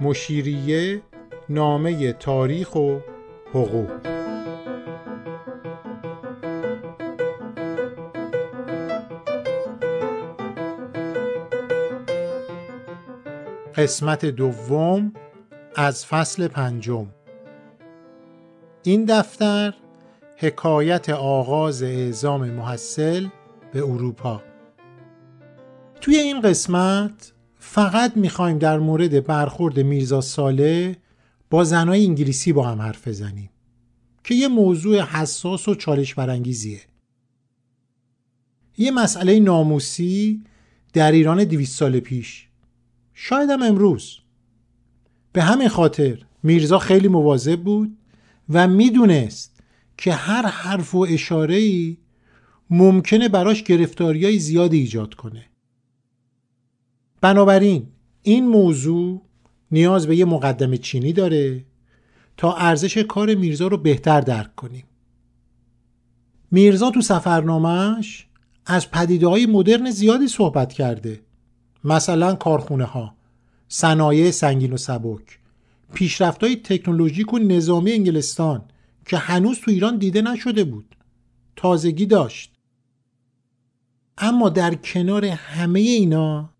مشیریه نامه تاریخ و حقوق. قسمت دوم از فصل پنجم. این دفتر حکایت آغاز اعزام محصل به اروپا. توی این قسمت فقط می‌خوایم در مورد برخورد میرزا ساله با زنای انگلیسی با هم حرف بزنیم که یه موضوع حساس و چالش برانگیزیه یه مسئله ناموسی در ایران دویست سال پیش. شاید هم امروز. به همین خاطر میرزا خیلی مواظب بود و می‌دونست که هر حرف و اشاره ای ممکنه براش گرفتاری های زیادی ایجاد کنه. بنابراین این موضوع نیاز به یه مقدم چینی داره تا ارزش کار میرزا رو بهتر درک کنیم. میرزا تو سفرنامهش از پدیده های مدرن زیادی صحبت کرده. مثلا کارخونه ها صنایع سنگین و سبک پیشرفت های تکنولوژیک و نظامی انگلستان که هنوز تو ایران دیده نشده بود. تازگی داشت. اما در کنار همه اینا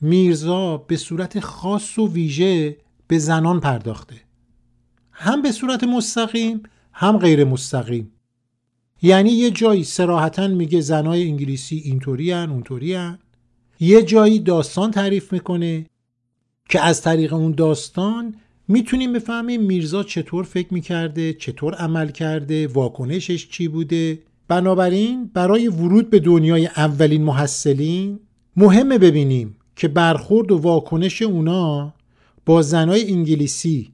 میرزا به صورت خاص و ویژه به زنان پرداخته. هم به صورت مستقیم هم غیر مستقیم. یعنی یه جایی سراحتا میگه زنای انگلیسی اینطوری هن اونطوری هن. یه جایی داستان تعریف می‌کنه که از طریق اون داستان می‌تونیم بفهمیم میرزا چطور فکر می‌کرده چطور عمل کرده واکنشش چی بوده. بنابراین برای ورود به دنیای اولین محصلین مهمه ببینیم که برخورد و واکنش اونا با زنای انگلیسی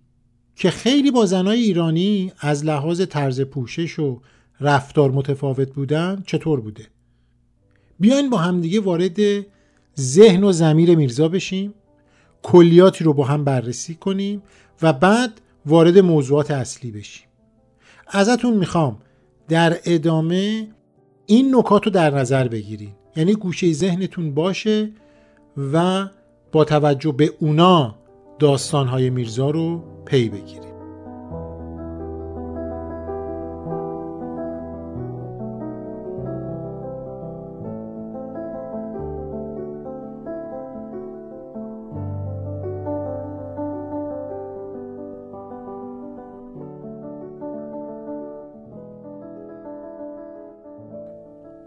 که خیلی با زنای ایرانی از لحاظ طرز پوشش و رفتار متفاوت بودن چطور بوده؟ بیاین با همدیگه وارد ذهن و زمیر میرزا بشیم کلیاتی رو با هم بررسی کنیم و بعد وارد موضوعات اصلی بشیم. ازتون می‌خوام در ادامه این نکات رو در نظر بگیرین. یعنی گوشه ذهنتون باشه و با توجه به اونا داستانهای میرزا رو پی بگیریم.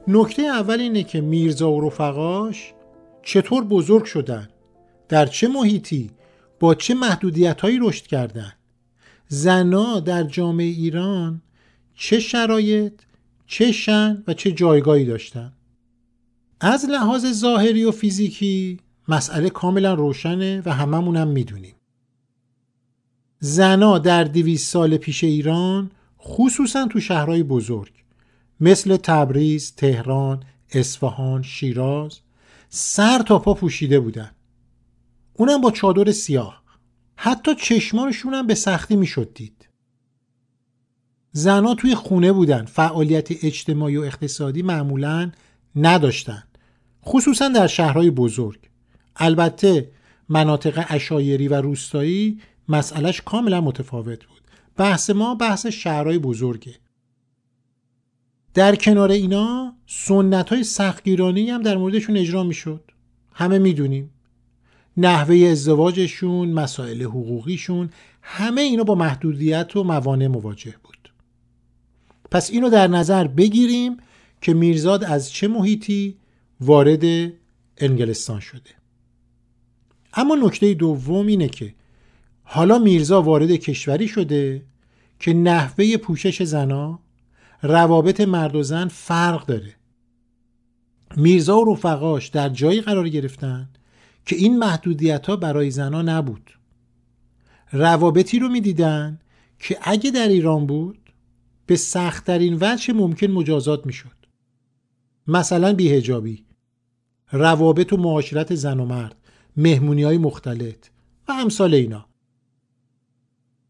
نکته اول اینه که میرزا و رفقاش چطور بزرگ شدن؟ در چه محیطی؟ با چه محدودیت هایی رشد کردن؟ زنا در جامعه ایران چه شرایط چه شن و چه جایگاهی داشتن؟ از لحاظ ظاهری و فیزیکی مسئله کاملا روشنه و هممون هم می‌دونیم. زنا در دویست سال پیش ایران خصوصا تو شهرهای بزرگ مثل تبریز، تهران، اصفهان، شیراز سر تا پا پوشیده بودن. اونم با چادر سیاه. حتی چشمانشون هم به سختی می‌شد دید. زنها توی خونه بودن. فعالیت اجتماعی و اقتصادی معمولا نداشتن. خصوصا در شهرهای بزرگ. البته مناطق اشایری و روستایی مسئلهش کاملا متفاوت بود. بحث ما بحث شهرهای بزرگه. در کنار اینا سنت های سختگیرانی هم در موردشون اجرا می‌شد. همه می‌دونیم. نحوه ازدواجشون مسائل حقوقیشون همه اینا با محدودیت و موانع مواجه بود. پس اینو در نظر بگیریم که میرزاد از چه محیطی وارد انگلستان شده. اما نکته دوم اینه که حالا میرزا وارد کشوری شده که نحوه پوشش زنا روابط مرد و زن فرق داره. میرزا و رفقاش در جایی قرار گرفتن که این محدودیت ها برای زنها نبود. روابطی رو می‌دیدن که اگه در ایران بود به سختترین وجه ممکن مجازات می‌شد. مثلا بیهجابی روابط و معاشرت زن و مرد مهمونی های مختلط و امثال اینا.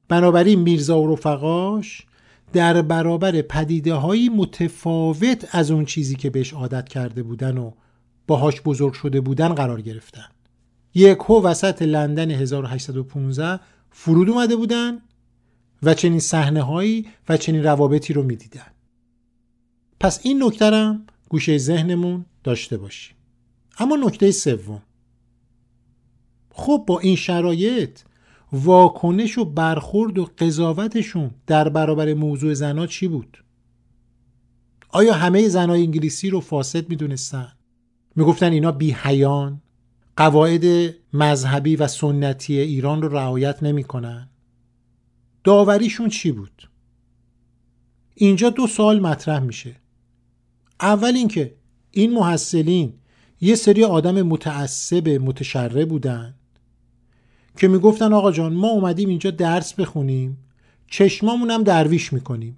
بنابراین میرزا و رفقاش در برابر پدیده های متفاوت از اون چیزی که بهش عادت کرده بودن و باهاش بزرگ شده بودن قرار گرفتن. یکو وسط لندن 1815 فرود اومده بودن و چنین صحنه هایی و چنین روابطی رو می‌دیدن. پس این نکترم گوشه ذهنمون داشته باشیم. اما نکته سوم. خب با این شرایط واکنش و برخورد و قضاوتشون در برابر موضوع زنا چی بود؟ آیا همه زنای انگلیسی رو فاسد می‌دونستن؟ می‌گفتن اینا بی حیان قواعد مذهبی و سنتی ایران رو رعایت نمی‌کنن داوریشون چی بود اینجا دو سال مطرح میشه اول اینکه این محصلین یه سری آدم متعصب متشرع بودن که می‌گفتن آقا جان ما اومدیم اینجا درس بخونیم چشمامون هم درویش می‌کنیم.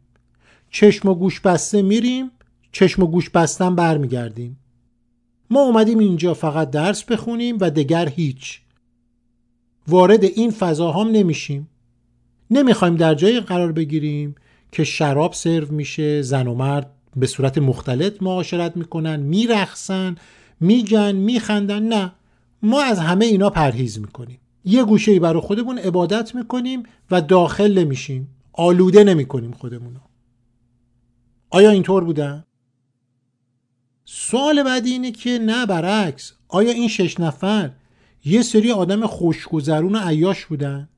چشم و گوش بسته میریم چشم و گوش بستن برمیگردیم. ما اومدیم اینجا فقط درس بخونیم و دگر هیچ. وارد این فضا هم نمیشیم. نمی‌خوایم در جایی قرار بگیریم که شراب سرو میشه زن و مرد به صورت مختلط معاشرت می‌کنن میرخصن میگن میخندن نه. ما از همه اینا پرهیز می‌کنیم. یه گوشه برای خودمون عبادت می‌کنیم و داخل نمیشیم. آلوده نمی‌کنیم خودمونو. آیا اینطور بودن؟ سوال بعدی اینه که نه برعکس. آیا این شش نفر یه سری آدم خوشگذرون و عیاش بودن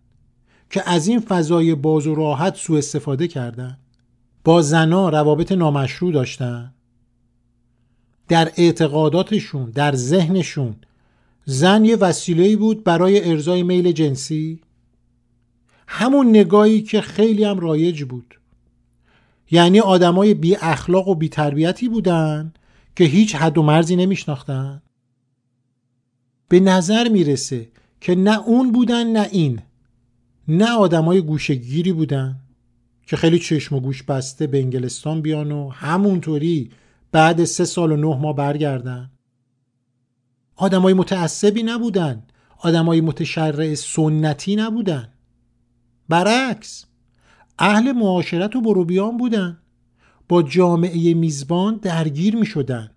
که از این فضای باز و راحت سوء استفاده کردن؟ با زنا روابط نامشروع داشتن؟ در اعتقاداتشون در ذهنشون زن یه وسیله بود برای ارزای میل جنسی. همون نگاهی که خیلی هم رایج بود. یعنی آدمای بی اخلاق و بی تربیتی بودن که هیچ حد و مرزی نمیشناختن. به نظر می‌رسه که نه اون بودن نه این. نه آدمای گوشگیری بودن که خیلی چشم و گوش بسته به انگلستان بیان و همونطوری بعد سه سال و نه ماه برگردن. آدمای متعصبی نبودن. آدمای متشرع سنتی نبودن. برعکس اهل معاشرت و بروبیان بودن. با جامعه میزبان درگیر می شدن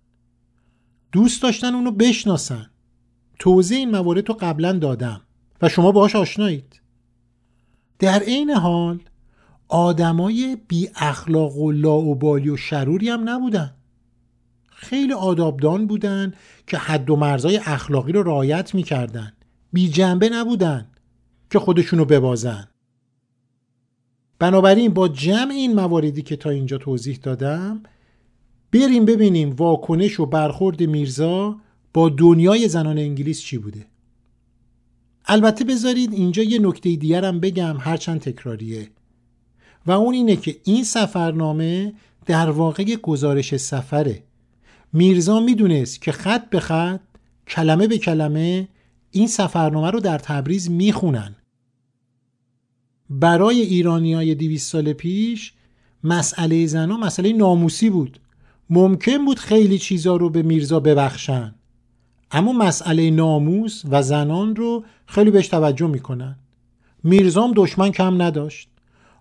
دوست داشتن اونو بشناسن. توضیح این موارد رو قبلا دادم و شما باهاش آشنایید. در عین حال آدمای بی اخلاق و لاوبالی و شروری هم نبودن. خیلی آدابدان بودن که حد و مرزای اخلاقی رو رعایت می‌کردن. بی جنبه نبودن که خودشونو ببازن. بنابراین با جمع این مواردی که تا اینجا توضیح دادم بریم ببینیم واکنش و برخورد میرزا با دنیای زنان انگلیس چی بوده. البته بذارید اینجا یه نکته دیگرم بگم هرچند تکراریه. و اون اینه که این سفرنامه در واقع گزارش سفره. میرزا می‌دونست که خط به خط کلمه به کلمه این سفرنامه رو در تبریز می‌خونن. برای ایرانی های دیویس سال پیش مسئله زنا مسئله ناموسی بود. ممکن بود خیلی چیزا رو به میرزا ببخشن. اما مسئله ناموس و زنان رو خیلی بهش توجه می‌کنن. میرزام دشمن کم نداشت.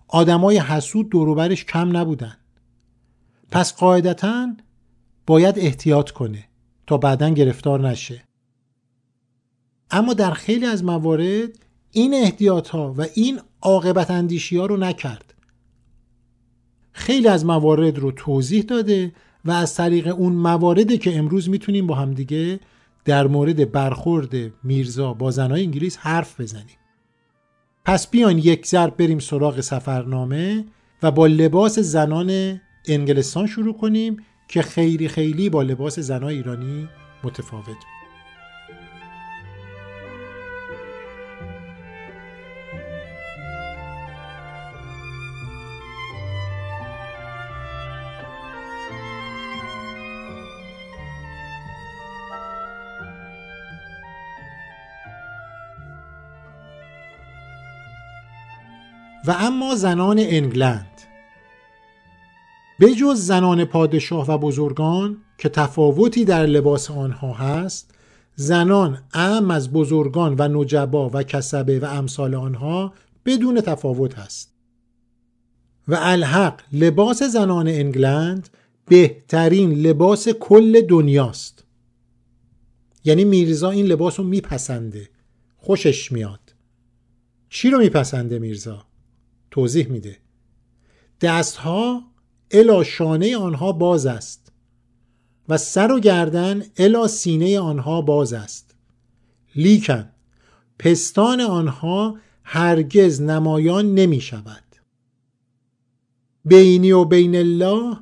آدمای حسود دوروبرش کم نبودن. پس قاعدتا باید احتیاط کنه تا بعدا گرفتار نشه. اما در خیلی از موارد این احتیاط ها و این عاقبت اندیشی ها رو نکرد. خیلی از موارد رو توضیح داده و از طریق اون مواردی که امروز می‌تونیم با همدیگه در مورد برخورد میرزا با زنای انگلیس حرف بزنیم. پس بیان یک ضرب بریم سراغ سفرنامه و با لباس زنان انگلستان شروع کنیم که خیلی خیلی با لباس زنای ایرانی متفاوت بود. و اما زنان انگلند به جز زنان پادشاه و بزرگان که تفاوتی در لباس آنها هست زنان ام از بزرگان و نجبا و کسبه و امثال آنها بدون تفاوت هست. و الحق لباس زنان انگلند بهترین لباس کل دنیاست. یعنی میرزا این لباس رو میپسنده. خوشش میاد. چی رو میپسنده میرزا؟ توضیح میده. دستها الا شانه آنها باز است. و سر و گردن الا سینه آنها باز است. لیکن پستان آنها هرگز نمایان نمی شود. بینی و بین الله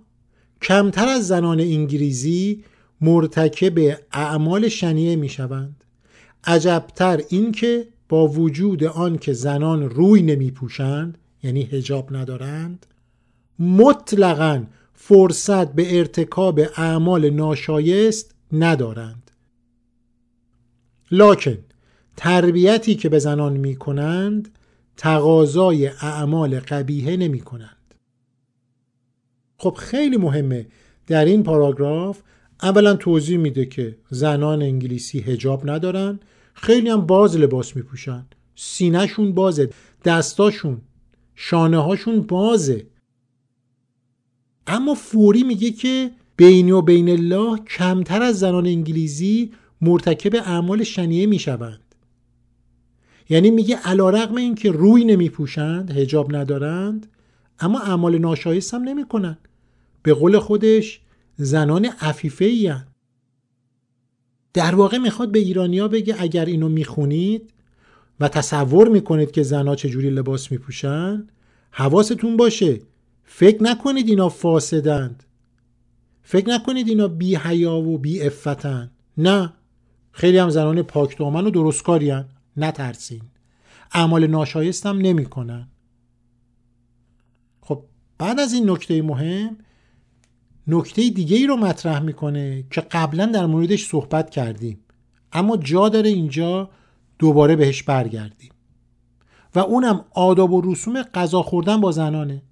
کمتر از زنان انگلیسی مرتکب اعمال شنیه می شوند. عجبتر اینکه با وجود آن که زنان روی نمی پوشند یعنی هجاب ندارند مطلقا فرصت به ارتکاب اعمال ناشایست ندارند. لکن تربیتی که به زنان می کنند تقاضای اعمال قبیهه نمی کنند خب خیلی مهمه. در این پاراگراف اولا توضیح میده که زنان انگلیسی هجاب ندارن خیلی هم باز لباس میپوشن. سینهشون بازه دستاشون شانه هاشون بازه. اما فوری میگه که بین و بین الله کمتر از زنان انگلیسی مرتکب اعمال شنیه می‌شوند. یعنی میگه علا رقم این که روی نمیپوشند هجاب ندارند اما اعمال ناشایست هم نمی‌کنن. به قول خودش زنان عفیفه ای در واقع می‌خواد به ایرانیا بگه اگر اینو می‌خونید و تصور می‌کنید که زنها چجوری لباس میپوشن حواستون باشه فکر نکنید اینا فاسدند. فکر نکنید اینا بی حیا و بی افتن نه. خیلی هم زنان پاک دامن و درستکاری هن. نترسین. اعمال ناشایست هم نمی‌کنن. خب بعد از این نکته مهم نکته دیگه ای رو مطرح می‌کنه که قبلا در موردش صحبت کردیم. اما جا داره اینجا دوباره بهش برگردیم. و اونم آداب و رسوم غذا خوردن با زنانه.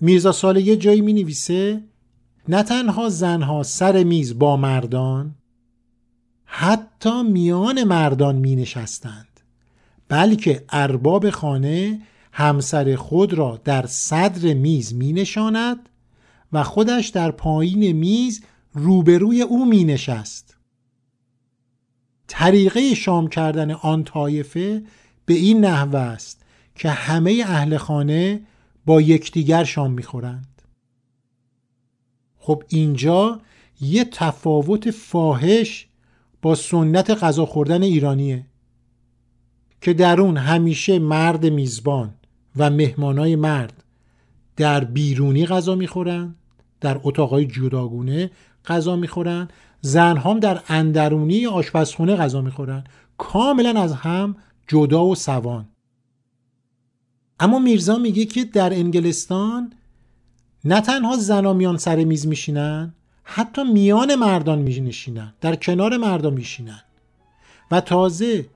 میرزا ساله یه جایی می نویسه نه تنها زنها سر میز با مردان حتی میان مردان می نشستند بلکه ارباب خانه همسر خود را در صدر میز می نشاند و خودش در پایین میز روبروی او می نشست طریقه شام کردن آن طایفه به این نحوه است که همه اهل خانه با یکدیگر شام می‌خورند. خب اینجا یه تفاوت فاحش با سنت غذا خوردن ایرانیه که در اون همیشه مرد میزبان و مهمانای مرد در بیرونی غذا می‌خورند در اتاقای جداگونه غذا می‌خورن زن هم در اندرونی آشپزخونه غذا می‌خورن. کاملا از هم جدا و سوان. اما میرزا میگه که در انگلستان نه تنها زنا میان سر میز میشینن حتی میان مردان میشینن در کنار مردان میشینن. و تازه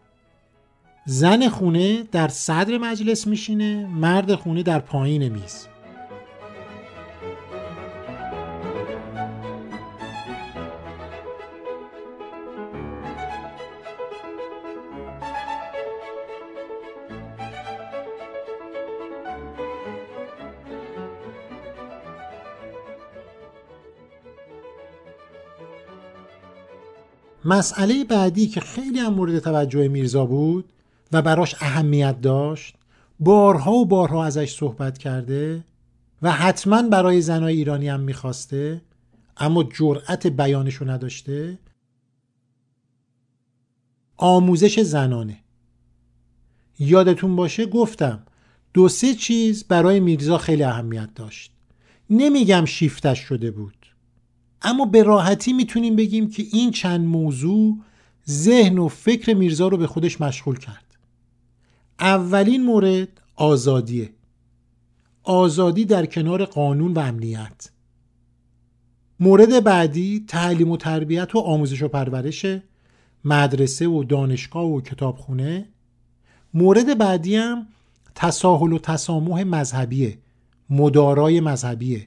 زن خونه در صدر مجلس میشینه مرد خونه در پایین میز. مسئله بعدی که خیلی هم مورد توجه میرزا بود و براش اهمیت داشت بارها و بارها ازش صحبت کرده و حتما برای زنای ایرانی هم می‌خواسته اما جرأت بیانشو نداشته. آموزش زنانه. یادتون باشه گفتم دو سه چیز برای میرزا خیلی اهمیت داشت. نمیگم شیفتش شده بود. اما به راحتی می‌تونیم بگیم که این چند موضوع ذهن و فکر میرزا رو به خودش مشغول کرد. اولین مورد آزادیه. آزادی در کنار قانون و امنیت. مورد بعدی تعلیم و تربیت و آموزش و پرورشه مدرسه و دانشگاه و کتابخونه. مورد بعدی هم تساهل و تسامح مذهبیه. مدارای مذهبیه.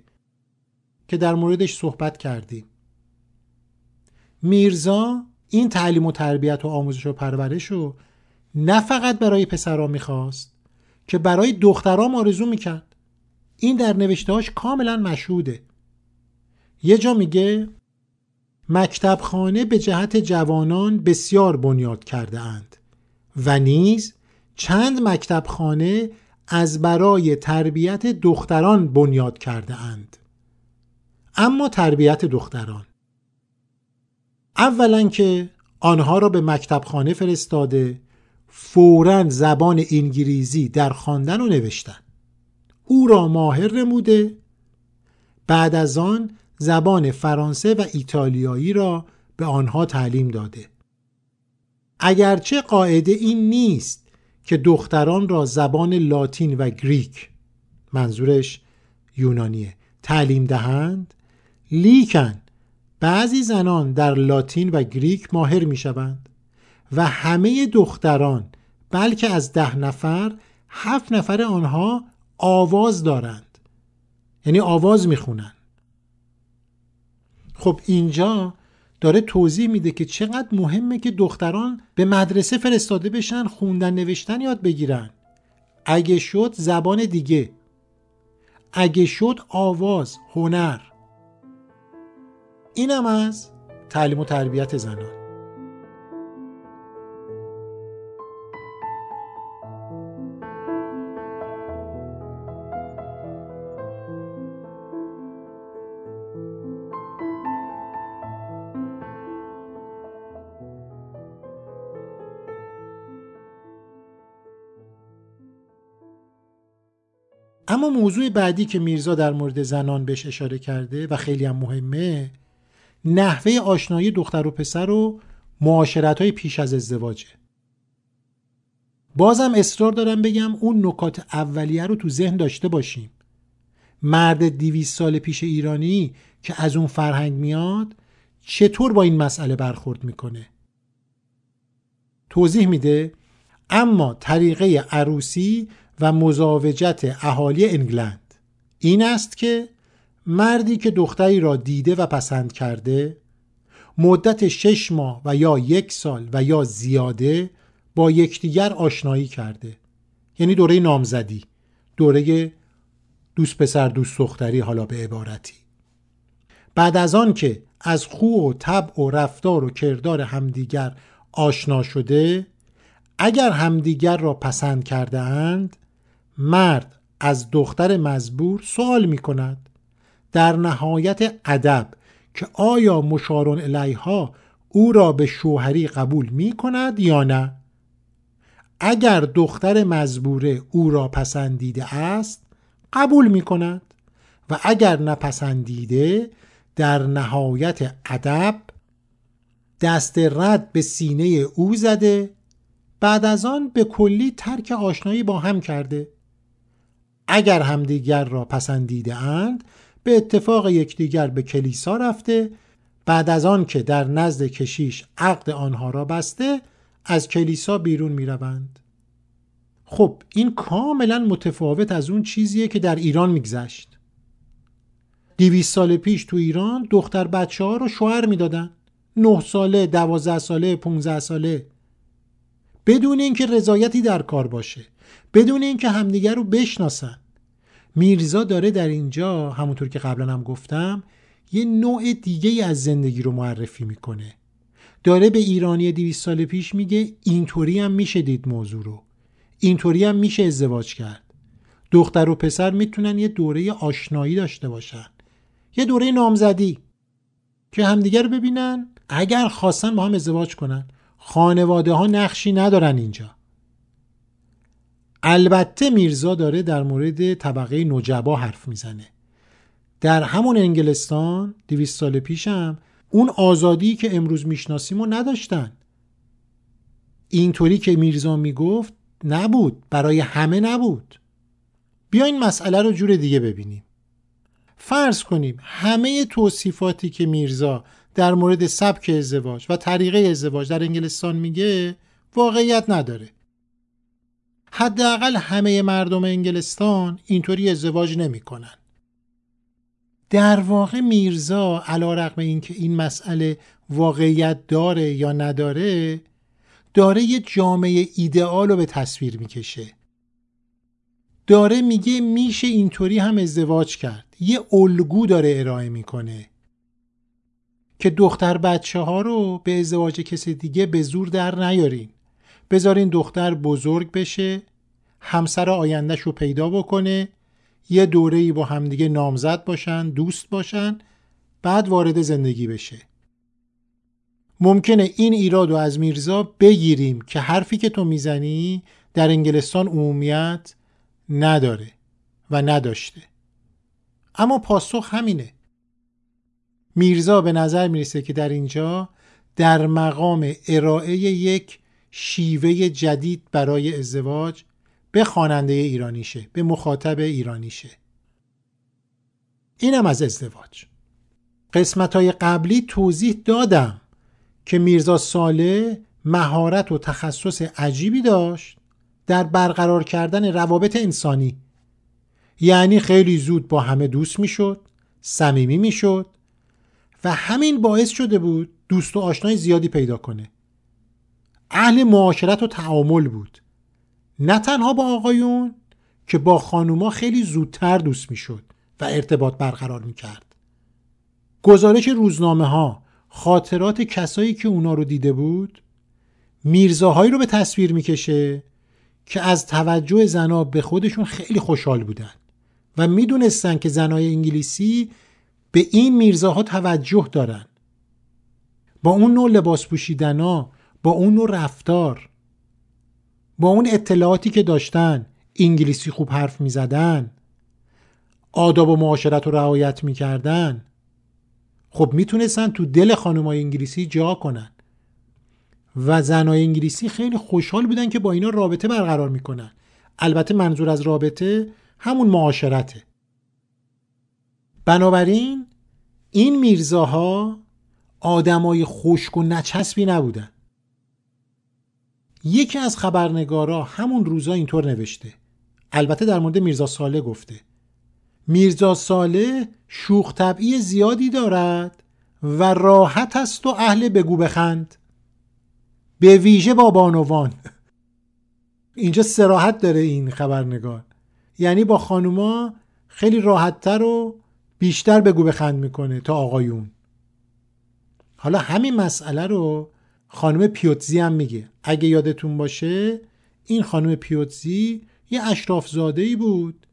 که در موردش صحبت کردیم. میرزا این تعلیم و تربیت و آموزش و پرورش رو نه فقط برای پسرها می‌خواست که برای دخترام آرزو می‌کرد. این در نوشتهاش کاملا مشهوده. یه جا میگه مکتب خانه به جهت جوانان بسیار بنیاد کرده اند و نیز چند مکتب خانه از برای تربیت دختران بنیاد کرده اند. اما تربیت دختران. اولا که آنها را به مکتب خانه فرستاده فورا زبان انگلیسی در خواندن و نوشتن. او را ماهر نموده بعد از آن زبان فرانسه و ایتالیایی را به آنها تعلیم داده. اگرچه قاعده این نیست که دختران را زبان لاتین و گریک منظورش یونانیه تعلیم دهند لیکن بعضی زنان در لاتین و گریک ماهر می شوند و همه دختران بلکه از ده نفر هفت نفر آنها آواز دارند یعنی آواز می‌خونن خب اینجا داره توضیح میده که چقدر مهمه که دختران به مدرسه فرستاده بشن خوندن نوشتن یاد بگیرن. اگه شد زبان دیگه. اگه شد آواز هنر. اینم از تعلیم و تربیت زنان. اما موضوع بعدی که میرزا در مورد زنان بهش اشاره کرده و خیلی هم مهمه نحوه آشنایی دختر و پسر و معاشرت های پیش از ازدواجه. بازم اصرار دارم بگم اون نکات اولیه رو تو ذهن داشته باشیم. مرد دیویس سال پیش ایرانی که از اون فرهنگ میاد چطور با این مسئله برخورد می‌کنه؟ توضیح میده اما طریقه عروسی و مزاوجت اهالی انگلند این است که مردی که دختری را دیده و پسند کرده مدت شش ماه و یا یک سال و یا زیاده با یکدیگر آشنایی کرده. یعنی دوره نامزدی دوره دوست پسر دوست دختری حالا به عبارتی. بعد از آن که از خو و طبع و رفتار و کردار همدیگر آشنا شده اگر همدیگر را پسند کرده اند مرد از دختر مزبور سوال می کند در نهایت ادب که آیا مشارون الیها او را به شوهری قبول می کند یا نه؟ اگر دختر مزبوره او را پسندیده است قبول می کند و اگر نپسندیده در نهایت ادب دست رد به سینه او زده بعد از آن به کلی ترک آشنایی با هم کرده. اگر همدیگر را پسندیده اند به اتفاق یکدیگر به کلیسا رفته بعد از آن که در نزد کشیش عقد آنها را بسته از کلیسا بیرون می روند. خب این کاملا متفاوت از اون چیزیه که در ایران میگذشت. دیویس سال پیش تو ایران دختر بچه ها رو شوهر می‌دادن. نه ساله، دوازده ساله، 15 ساله بدون اینکه رضایتی در کار باشه بدون اینکه همدیگر رو بشناسن میرزا داره در اینجا همونطور که قبلا هم گفتم یه نوع دیگه از زندگی رو معرفی می‌کنه. داره به ایرانی 200 سال پیش میگه اینطوری هم میشه دید موضوع رو. اینطوری هم میشه ازدواج کرد. دختر و پسر می‌تونن یه دوره آشنایی داشته باشن. یه دوره نامزدی که همدیگر ببینن اگر خواستن با هم ازدواج کنن. خانواده ها نقشی ندارن اینجا. البته میرزا داره در مورد طبقه نجبا حرف می‌زنه. در همون انگلستان دویست سال پیشم اون آزادی که امروز می‌شناسیم و نداشتن. اینطوری که میرزا می‌گفت نبود برای همه نبود. بیاین مسئله رو جور دیگه ببینیم. فرض کنیم همه توصیفاتی که میرزا در مورد سبک ازدواج و طریقه ازدواج در انگلستان میگه واقعیت نداره. حداقل همه مردم انگلستان اینطوری ازدواج نمی‌کنن. در واقع میرزا علا رقم اینکه این مسئله واقعیت داره یا نداره داره یه جامعه ایدئال رو به تصویر می‌کشه. داره میگه میشه اینطوری هم ازدواج کرد. یه الگو داره ارائه می‌کنه که دختر بچه ها رو به ازدواج کسی دیگه به زور در نیارین. بذارین دختر بزرگ بشه همسر آیندهش رو پیدا بکنه یه دوره با همدیگه نامزد باشن دوست باشن بعد وارد زندگی بشه. ممکنه این ایراد رو از میرزا بگیریم که حرفی که تو می‌زنی در انگلستان عمومیت نداره و نداشته. اما پاسخ همینه. میرزا به نظر می‌رسه که در اینجا در مقام ارائه یک شیوه جدید برای ازدواج به خواننده ایرانیشه به مخاطب ایرانیشه. اینم از ازدواج. قسمت های قبلی توضیح دادم که میرزا ساله مهارت و تخصص عجیبی داشت در برقرار کردن روابط انسانی. یعنی خیلی زود با همه دوست می‌شد صمیمی می‌شد و همین باعث شده بود دوست و آشنای زیادی پیدا کنه. اهل معاشرت و تعامل بود. نه تنها با آقایون که با خانوما خیلی زودتر دوست می‌شد و ارتباط برقرار می‌کرد. گزارش روزنامه ها خاطرات کسایی که اونا رو دیده بود میرزاهایی رو به تصویر می‌کشه که از توجه زنا به خودشون خیلی خوشحال بودن و می‌دونستن که زنای انگلیسی به این میرزاها توجه دارن. با اون نوع لباس پوشیدنا با اون نوع رفتار با اون اطلاعاتی که داشتن انگلیسی خوب حرف می‌زدن آداب و معاشرت رو رعایت می‌کردن خب می‌تونستن تو دل خانمای انگلیسی جا کنن. و زنای انگلیسی خیلی خوشحال بودن که با اینا رابطه برقرار می‌کنن. البته منظور از رابطه همون معاشرته. بنابراین این میرزاها آدمای خشک و نچسبی نبودن. یکی از خبرنگارا همون روزا اینطور نوشته. البته در مورد میرزا ساله گفته. میرزا ساله شوخ طبعی زیادی دارد و راحت است و اهل بگو بخند. به ویژه با بانوان اینجا سراحت داره این خبرنگار. یعنی با خانوما خیلی راحتتر و بیشتر بگو بخند می‌کنه تا آقایون. حالا همین مسئله رو خانم پیوتزی هم میگه. اگه یادتون باشه این خانم پیوتزی یه اشراف زاده ای بود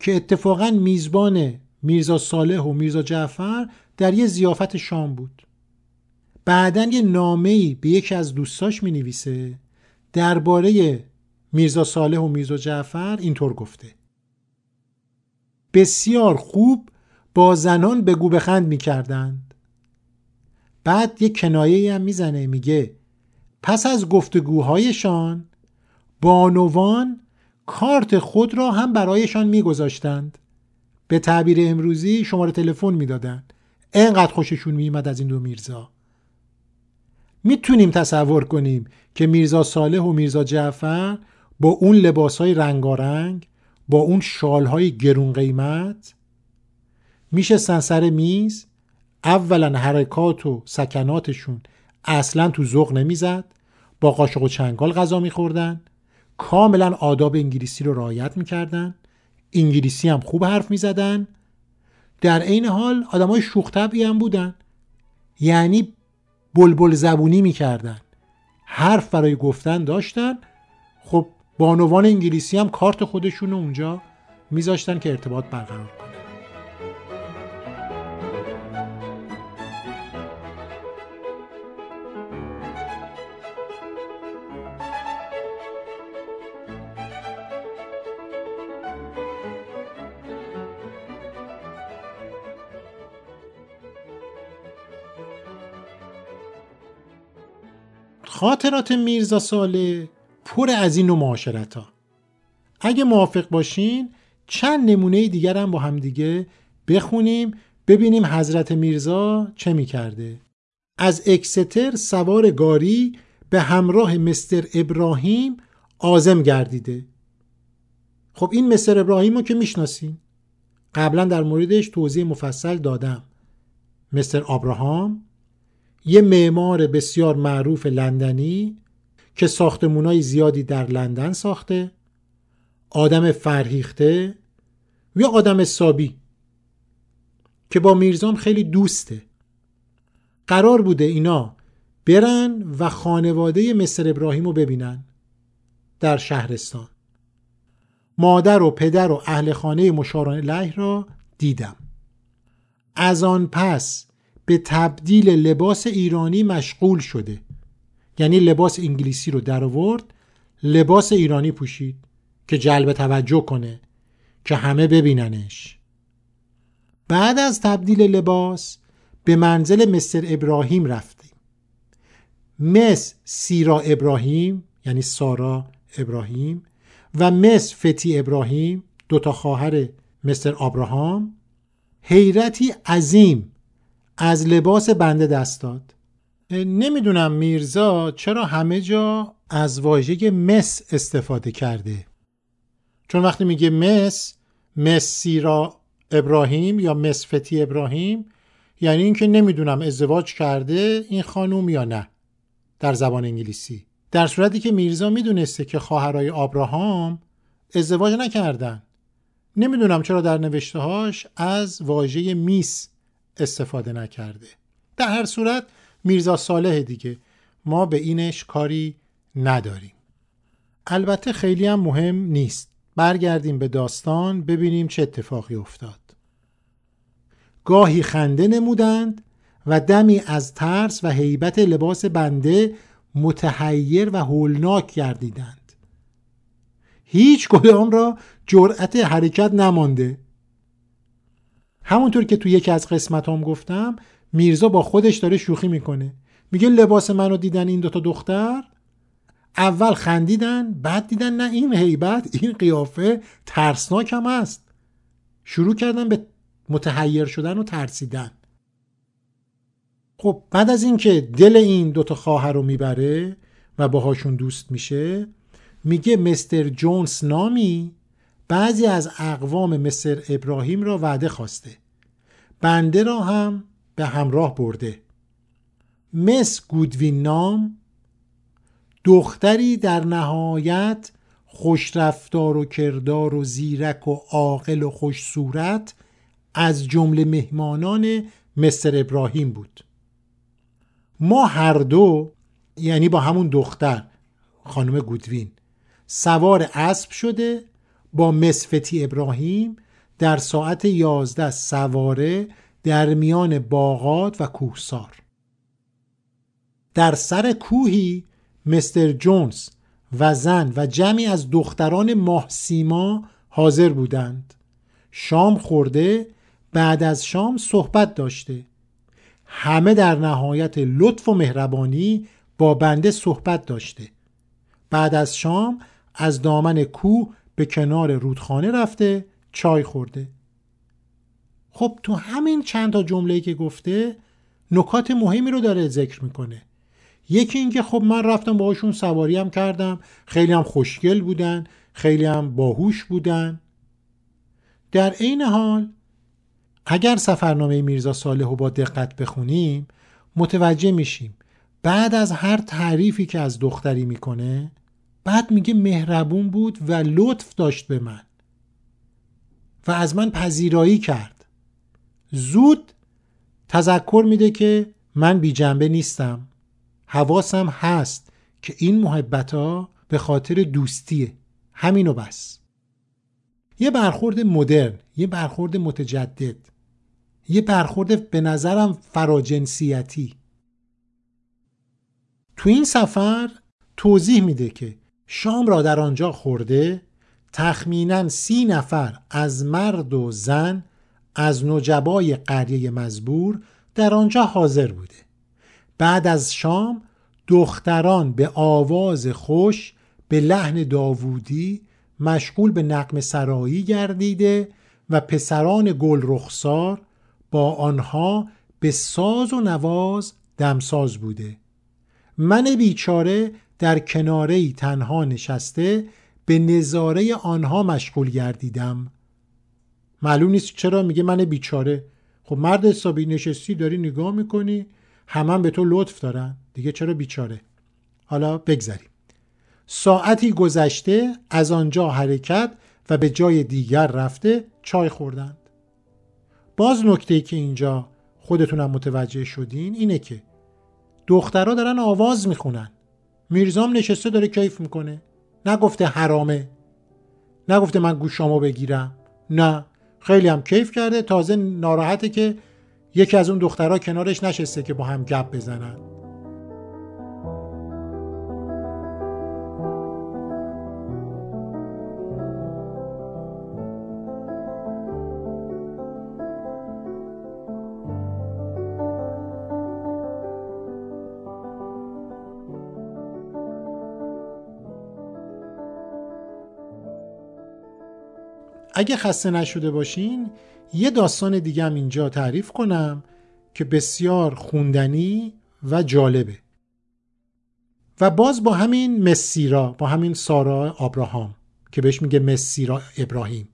که اتفاقا میزبان میرزا صالح و میرزا جعفر در یه زیافت شام بود. بعدا یه نامه ای به یکی از دوستاش می نویسه درباره میرزا صالح و میرزا جعفر اینطور گفته. بسیار خوب با زنان بگو بخند می کردند بعد یه کنایه هم می‌زنه میگه پس از گفتگوهایشان بانوان کارت خود را هم برایشان میگذاشتند. به تعبیر امروزی شماره تلفن می‌دادند. انقدر خوششون میمد از این دو میرزا. می‌تونیم تصور کنیم که میرزا صالح و میرزا جعفر با اون لباس های رنگارنگ با اون شال های گرون قیمت میشستن سر میز اولا حرکات و سکناتشون اصلا تو ذوق نمی‌زد با قاشق و چنگال غذا میخوردن کاملا آداب انگلیسی رو رعایت می‌کردن انگلیسی هم خوب حرف می‌زدن. در عین حال آدمای شوخ هم بودن. یعنی بلبل زبونی می‌کردن. حرف برای گفتن داشتن. خب بانوان انگلیسی هم کارت خودشون اونجا میذاشتن که ارتباط برقرار خاطرات میرزا ساله پر از این و معاشرت ها اگه موافق باشین چند نمونه دیگر هم با هم دیگه بخونیم ببینیم حضرت میرزا چه می‌کرده. از اکستر سوار گاری به همراه مستر ابراهیم آزم گردیده. خب این مستر ابراهیم رو که می‌شناسین. قبلا در موردش توضیح مفصل دادم. مستر آبراهام یه معمار بسیار معروف لندنی که ساختمونای زیادی در لندن ساخته آدم فرهیخته و آدم سابی که با میرزام خیلی دوسته. قرار بوده اینا برن و خانواده مستر ابراهیم رو ببینن در شهرستان. مادر و پدر و اهل خانه مشاران له را دیدم. از آن پس به تبدیل لباس ایرانی مشغول شده. یعنی لباس انگلیسی رو در آورد لباس ایرانی پوشید که جلب توجه کنه که همه ببیننش. بعد از تبدیل لباس به منزل مستر ابراهیم رفتیم. مس سیرا ابراهیم یعنی سارا ابراهیم و مس فتی ابراهیم دوتا خواهر مستر آبراهام حیرتی عظیم از لباس بنده دست داد. نمی‌دونم میرزا چرا همه جا از واژه مس استفاده کرده. چون وقتی میگه مس مس سیرا ابراهیم یا مس فتی ابراهیم یعنی اینکه نمی‌دونم ازدواج کرده این خانوم یا نه در زبان انگلیسی. در صورتی که میرزا می‌دونسته که خواهرای آبراهام ازدواج نکردن. نمی‌دونم چرا در نوشتههاش از واژه میس استفاده نکرده. در هر صورت میرزا صالح دیگه. ما به اینش کاری نداریم. البته خیلی هم مهم نیست. برگردیم به داستان ببینیم چه اتفاقی افتاد. گاهی خنده نمودند و دمی از ترس و هیبت لباس بنده متحیر و هولناک گردیدند. هیچ کدام را جرأت حرکت نمانده. همونطور که تو یکی از قسمت هم گفتم میرزا با خودش داره شوخی می‌کنه. میگه لباس منو دیدن این دوتا دختر؟ اول خندیدن بعد دیدن نه این هیبت این قیافه ترسناک هم است. شروع کردن به متحیر شدن و ترسیدن. خب بعد از اینکه دل این دوتا خواهر رو می‌بره و باهاشون دوست میشه میگه مستر جونز نامی؟ بعضی از اقوام مستر ابراهیم را وعده خواسته. بنده را هم به همراه برده. مس گودوین نام دختری در نهایت خوشرفتار و کردار و زیرک و عاقل و خوش صورت از جمله مهمانان مستر ابراهیم بود. ما هر دو یعنی با همون دختر خانم گودوین سوار اسب شده با مسفتی ابراهیم در ساعت یازده سواره در میان باغات و کوهسار. در سر کوهی مستر جونز و زن و جمعی از دختران ماهسیما حاضر بودند. شام خورده بعد از شام صحبت داشته. همه در نهایت لطف و مهربانی با بنده صحبت داشته. بعد از شام از دامن کوه به کنار رودخانه رفته چای خورده. خب تو همین چند تا جمله که گفته نکات مهمی رو داره ذکر می‌کنه. یکی اینکه خب من رفتم باهاشون سواری هم کردم خیلی هم خوشگل بودن خیلی هم باهوش بودن. در عین حال اگر سفرنامه میرزا صالح رو با دقت بخونیم متوجه میشیم بعد از هر تعریفی که از دختری می‌کنه بعد میگه مهربون بود و لطف داشت به من و از من پذیرایی کرد. زود تذکر میده که من بی جنبه نیستم. حواسم هست که این محبت ها به خاطر دوستیه. همینو بس. یه برخورد مدرن یه برخورد متجدد یه برخورد به نظرم فراجنسیتی. تو این سفر توضیح میده که شام را در آنجا خورده تخمینا سی نفر از مرد و زن از نجبای قریه مزبور در آنجا حاضر بوده. بعد از شام دختران به آواز خوش به لحن داوودی مشغول به نقم سرایی گردیده و پسران گل رخسار با آنها به ساز و نواز دمساز بوده. من بیچاره در کناره تنها نشسته به نظاره آنها مشغول گردیدم. معلوم نیست چرا میگه من بیچاره. خب مرد حسابی نشستی داری نگاه می‌کنی همان به تو لطف دارن. دیگه چرا بیچاره؟ حالا بگذریم. ساعتی گذشته از آنجا حرکت و به جای دیگر رفته چای خوردند. باز نکته که اینجا خودتونم متوجه شدین اینه که دخترها دارن آواز می‌خونن. میرزام نشسته داره کیف می‌کنه. نگفته حرامه. نگفته من گوشامو بگیرم. نه. خیلی هم کیف کرده. تازه ناراحته که یکی از اون دخترها کنارش نشسته که با هم گپ بزنن. اگه خسته نشده باشین یه داستان دیگه هم اینجا تعریف کنم که بسیار خوندنی و جالبه. و باز با همین مسیرا با همین سارا آبراهام که بهش میگه مسیرا ابراهیم.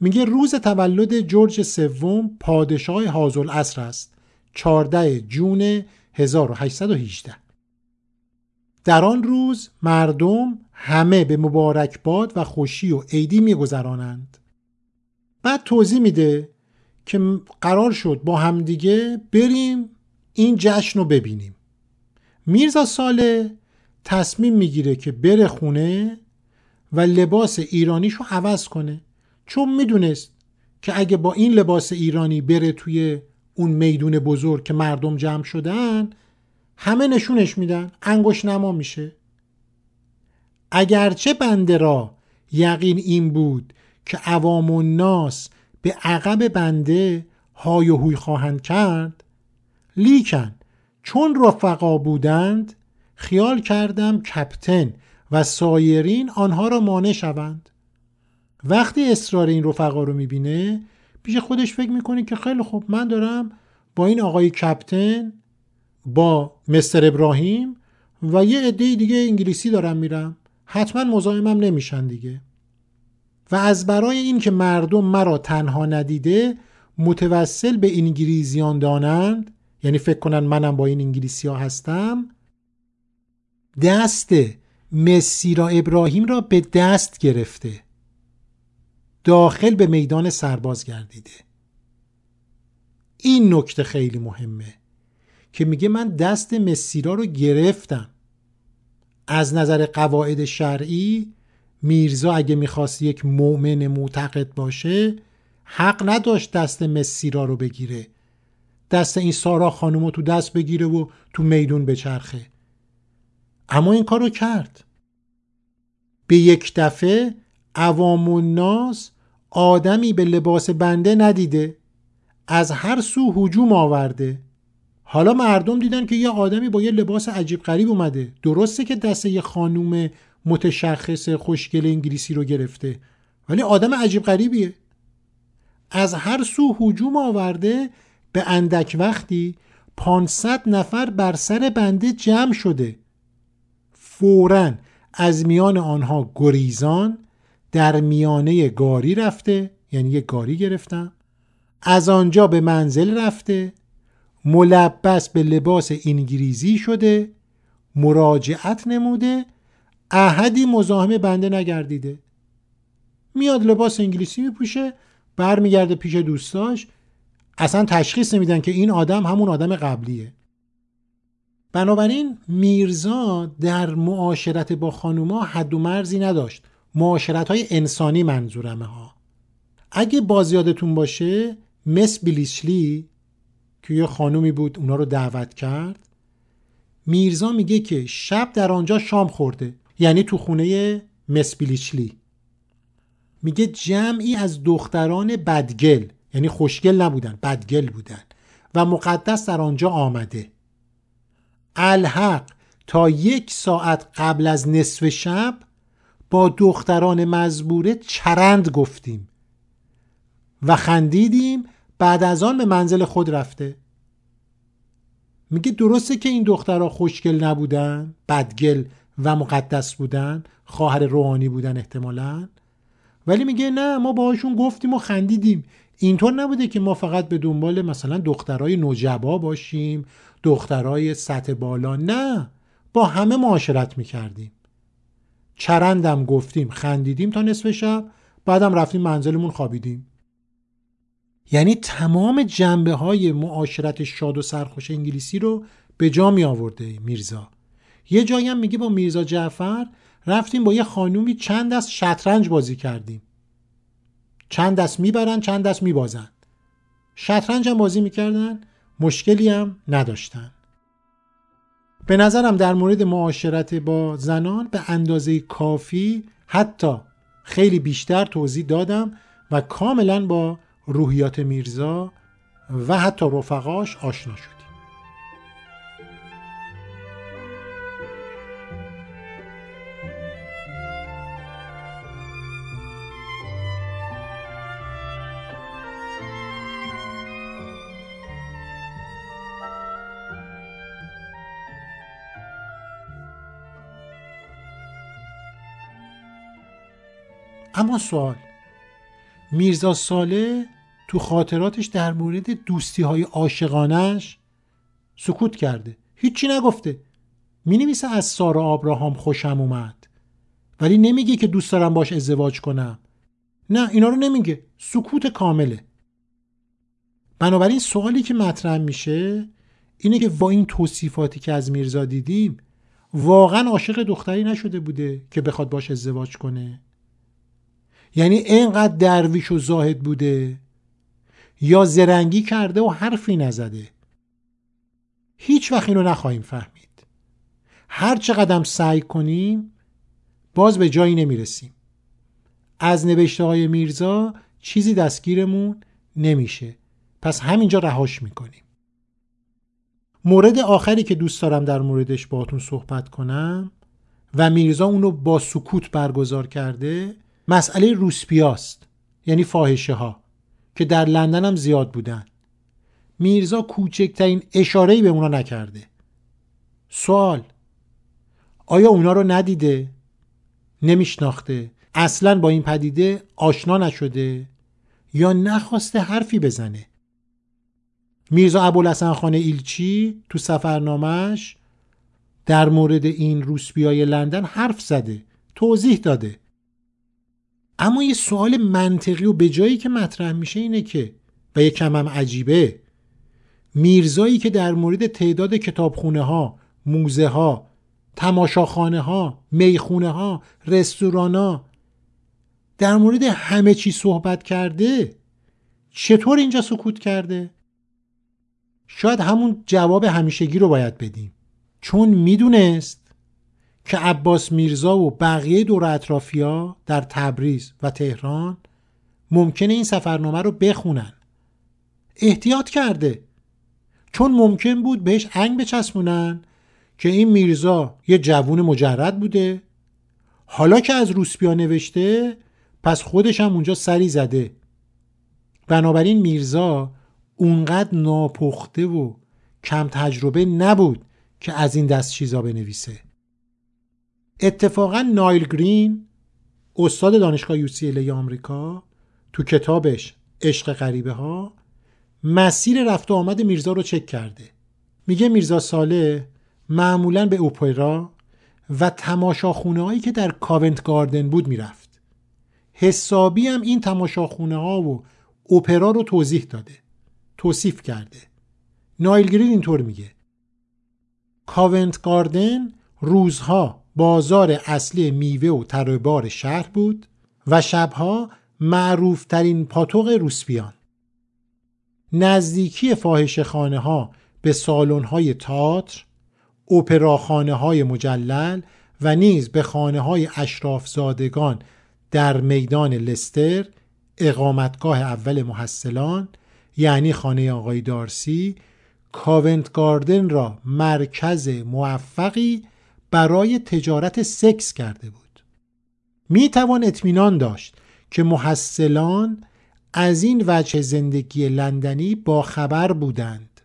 میگه روز تولد جورج سوم پادشاه حاضر اصر است 14 جون 1818 در آن روز مردم همه به مبارکباد و خوشی و عیدی میگذرانند. بعد توضیح میده که قرار شد با همدیگه بریم این جشن رو ببینیم. میرزا ساله تصمیم می‌گیره که بره خونه و لباس ایرانیشو عوض کنه. چون می‌دونست که اگه با این لباس ایرانی بره توی اون میدون بزرگ که مردم جمع شدن همه نشونش میدن انگوش نما میشه. اگرچه بنده را یقین این بود که عوام و ناس به عقب بنده های و هوی خواهند کرد لیکن چون رفقا بودند خیال کردم کپتن و سایرین آنها را مانع شوند. وقتی اصرار این رفقا رو می‌بینه پیش خودش فکر می‌کنه که خیلی خوب من دارم با این آقای کپتن با مستر ابراهیم و یه عده دیگه انگلیسی دارم میرم. حتما مزاحمم نمیشن دیگه. و از برای اینکه مردم مرا تنها ندیده متوسل به انگلیزیان دانند یعنی فکر کنن منم با این انگلیسی ها هستم دست مسیرا ابراهیم را به دست گرفته. داخل به میدان سرباز گردیده. این نکته خیلی مهمه. که میگه من دست مسیرا رو گرفتم. از نظر قواعد شرعی میرزا اگه می‌خواست یک مؤمن معتقد باشه حق نداشت دست مسیرا رو بگیره. دست این سارا خانم رو تو دست بگیره و تو میدون بچرخه. اما این کار رو کرد. به یک دفعه عوام و ناس آدمی به لباس بنده ندیده. از هر سو هجوم آورده. حالا مردم دیدن که یه آدمی با یه لباس عجیب غریب اومده. درسته که دست یه خانوم متشخص خوشگل انگلیسی رو گرفته ولی آدم عجیب غریبیه. از هر سو هجوم آورده به اندک وقتی 500 نفر بر سر بنده جمع شده. فورا از میان آنها گریزان در میانه گاری رفته یعنی یه گاری گرفتم از آنجا به منزل رفته. ملبس به لباس انگلیزی شده مراجعت نموده احدی مزاحم بنده نگردیده. میاد لباس انگلیسی میپوشه برمیگرده پیش دوستاش. اصلا تشخیص نمیدن که این آدم همون آدم قبلیه. بنابراین میرزا در معاشرت با خانوما حد و مرزی نداشت. معاشرت های انسانی منظورمه ها. اگه بازیادتون باشه مس بیلیشلی که یه خانومی بود اونا رو دعوت کرد. میرزا میگه که شب در آنجا شام خورده یعنی تو خونه مسبیلیچلی. میگه جمعی از دختران بدگل یعنی خوشگل نبودن بدگل بودن و مقدس در آنجا آمده. الحق تا یک ساعت قبل از نصف شب با دختران مزبوره چرند گفتیم و خندیدیم بعد از آن به منزل خود رفته. میگه درسته که این دخترها خوشگل نبودن بدگل و مقدس بودن خواهر روحانی بودن احتمالا. ولی میگه نه ما باهاشون گفتیم و خندیدیم. اینطور نبوده که ما فقط به دنبال مثلا دخترای نوجبا باشیم دخترای سطح بالا. نه با همه معاشرت می‌کردیم. چرندم گفتیم خندیدیم تا نصف شب بعدم رفتیم منزلمون خوابیدیم. یعنی تمام جنبه های معاشرت شاد و سرخوش انگلیسی رو به جا می آورده میرزا. یه جایی هم میگه با میرزا جعفر رفتیم با یه خانومی چند دست شطرنج بازی کردیم. چند دست می‌برن چند دست میبازن. شطرنج هم بازی می‌کردن مشکلی هم نداشتن. به نظرم در مورد معاشرت با زنان به اندازه کافی حتی خیلی بیشتر توضیح دادم و کاملا با روحیات میرزا و حتی رفقاش آشنا شد اما سوال میرزا ساله تو خاطراتش در مورد دوستی های عاشقانش سکوت کرده. هیچی نگفته. می نویسه از سارا آبراهام خوشم اومد. ولی نمیگه که دوست دارم باش ازدواج کنم. نه اینا رو نمیگه. سکوت کامله. بنابراین سوالی که مطرح میشه اینه که با این توصیفاتی که از میرزا دیدیم واقعا عاشق دختری نشده بوده که بخواد باش ازدواج کنه؟ یعنی اینقدر درویش و زاهد بوده یا زرنگی کرده و حرفی نزده. هیچ وقت اینو نخواهیم فهمید. هر چقدر سعی کنیم باز به جایی نمی‌رسیم. از نوشته های میرزا چیزی دستگیرمون نمیشه. پس همینجا رهاش می‌کنیم. مورد آخری که دوست دارم در موردش باهاتون صحبت کنم و میرزا اونو با سکوت برگزار کرده مسئله روسپیاست یعنی فاحشه ها. که در لندن هم زیاد بودن میرزا کوچکترین اشارهی به اونا نکرده سوال آیا اونا رو ندیده؟ نمیشناخته؟ اصلا با این پدیده آشنا نشده؟ یا نخواسته حرفی بزنه؟ میرزا ابوالحسن خانه ایلچی تو سفرنامهش در مورد این روسبیای لندن حرف زده توضیح داده اما یه سوال منطقی و به جایی که مطرح میشه اینه که و یه کمم عجیبه میرزایی که در مورد تعداد کتابخونه ها موزه ها تماشاخانه ها می‌خونه ها رستوران ها در مورد همه چی صحبت کرده چطور اینجا سکوت کرده؟ شاید همون جواب همیشگی رو باید بدیم چون می‌دونست که عباس میرزا و بقیه دور اطرافیا در تبریز و تهران ممکنه این سفرنامه رو بخونن. احتیاط کرده. چون ممکن بود بهش انگ بچسبونن که این میرزا یه جوون مجرد بوده. حالا که از روسپیا نوشته پس خودش هم اونجا سری زده. بنابراین میرزا اونقدر ناپخته و کم تجربه نبود که از این دست چیزا بنویسه. اتفاقا نایل گرین استاد دانشگاه یو آمریکا تو کتابش عشق غریبه ها مسیر رفت و آمد میرزا رو چک کرده. میگه میرزا ساله معمولا به اوپرا و تماشاخونه هایی که در کاونت گاردن بود می‌رفت. حسابی هم این تماشاخونه ها و اوپرا رو توضیح داده توصیف کرده. نایل گرین اینطور میگه. کاونت گاردن روزها بازار اصلی میوه و تربار شهر بود و شبها معروف ترین پاتوق روسپیان. نزدیکی فاحش خانه ها به سالن های تاتر اپراخانه های مجلل و نیز به خانه های اشراف زادگان در میدان لستر اقامتگاه اول محصلان یعنی خانه آقای دارسی کاونت گاردن را مرکز موفقی برای تجارت سکس کرده بود. می توان اطمینان داشت که محصلان از این وجه زندگی لندنی با خبر بودند.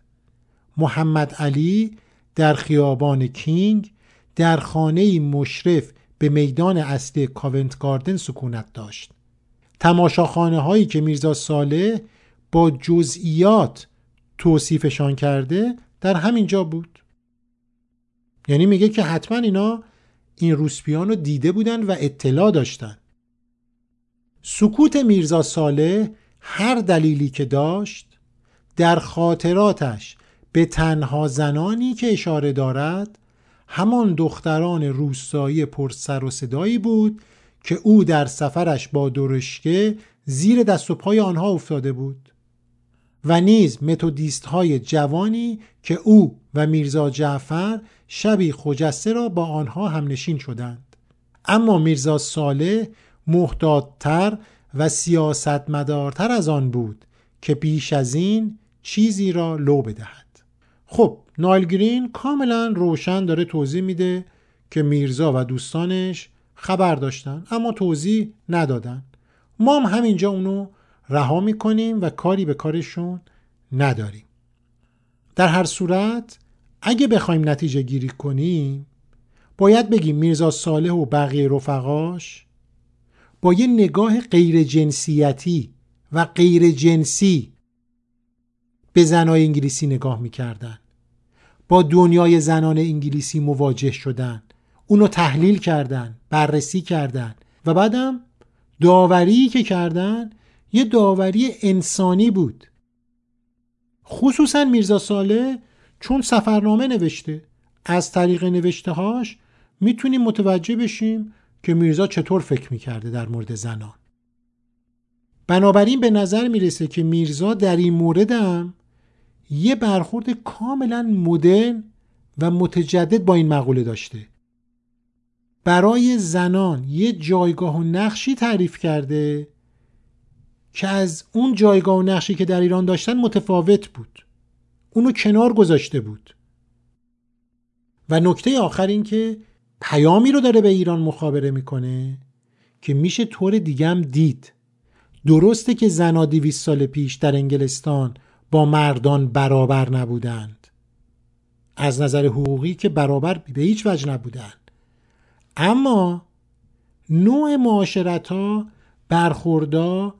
محمد علی در خیابان کینگ در خانه مشرف به میدان اصلی کاونت گاردن سکونت داشت. تماشاخانه هایی که میرزا ساله با جزئیات توصیفشان کرده در همین جا بود. یعنی میگه که حتما اینا این روسپیان رو دیده بودن و اطلاع داشتن. سکوت میرزا ساله هر دلیلی که داشت در خاطراتش به تنها زنانی که اشاره دارد همان دختران روستایی پرسر و صدایی بود که او در سفرش با درشکه زیر دست و پای آنها افتاده بود و نیز متودیست های جوانی که او و میرزا جعفر شبی خجسته را با آنها همنشین شدند. اما میرزا صالح محتاطتر و سیاستمدارتر از آن بود که بیش از این چیزی را لو بدهد. خب نایل گرین کاملا روشن داره توضیح میده که میرزا و دوستانش خبر داشتن اما توضیح ندادن. ما هم همینجا اونو رها می‌کنیم و کاری به کارشون نداریم. در هر صورت اگه بخوایم نتیجه گیری کنیم باید بگیم میرزا صالح و بقیه رفقاش با یه نگاه غیر جنسیتی و غیر جنسی به زنای انگلیسی نگاه می‌کردن. با دنیای زنان انگلیسی مواجه شدن. اونو تحلیل کردن بررسی کردن و بعدم داوری که کردن یه داوری انسانی بود. خصوصا میرزا ساله چون سفرنامه نوشته از طریق نوشته هاش می‌تونیم متوجه بشیم که میرزا چطور فکر می‌کرده در مورد زنان. بنابراین به نظر می‌رسه که میرزا در این مورد هم یه برخورد کاملا مدرن و متجدد با این مقوله داشته. برای زنان یه جایگاه و نقشی تعریف کرده که از اون جایگاه و نقشی که در ایران داشتن متفاوت بود. اونو کنار گذاشته بود. و نکته آخر این که پیامی رو داره به ایران مخابره می‌کنه که میشه طور دیگم دید. درسته که زنا دیویس سال پیش در انگلستان با مردان برابر نبودند. از نظر حقوقی که برابر به هیچ وجه نبودند. اما نوع معاشرت ها برخوردا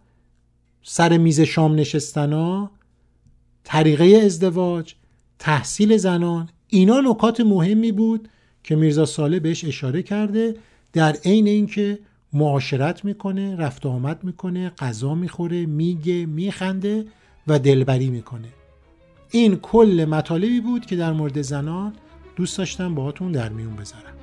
سر میز شام نشستنا طریقه ازدواج تحصیل زنان اینا نکات مهمی بود که میرزا ساله بهش اشاره کرده در عین اینکه معاشرت می‌کنه رفت آمد می‌کنه غذا می‌خوره میگه میخنده و دلبری می‌کنه. این کل مطالبی بود که در مورد زنان دوست داشتم باهاتون در میون بذارم.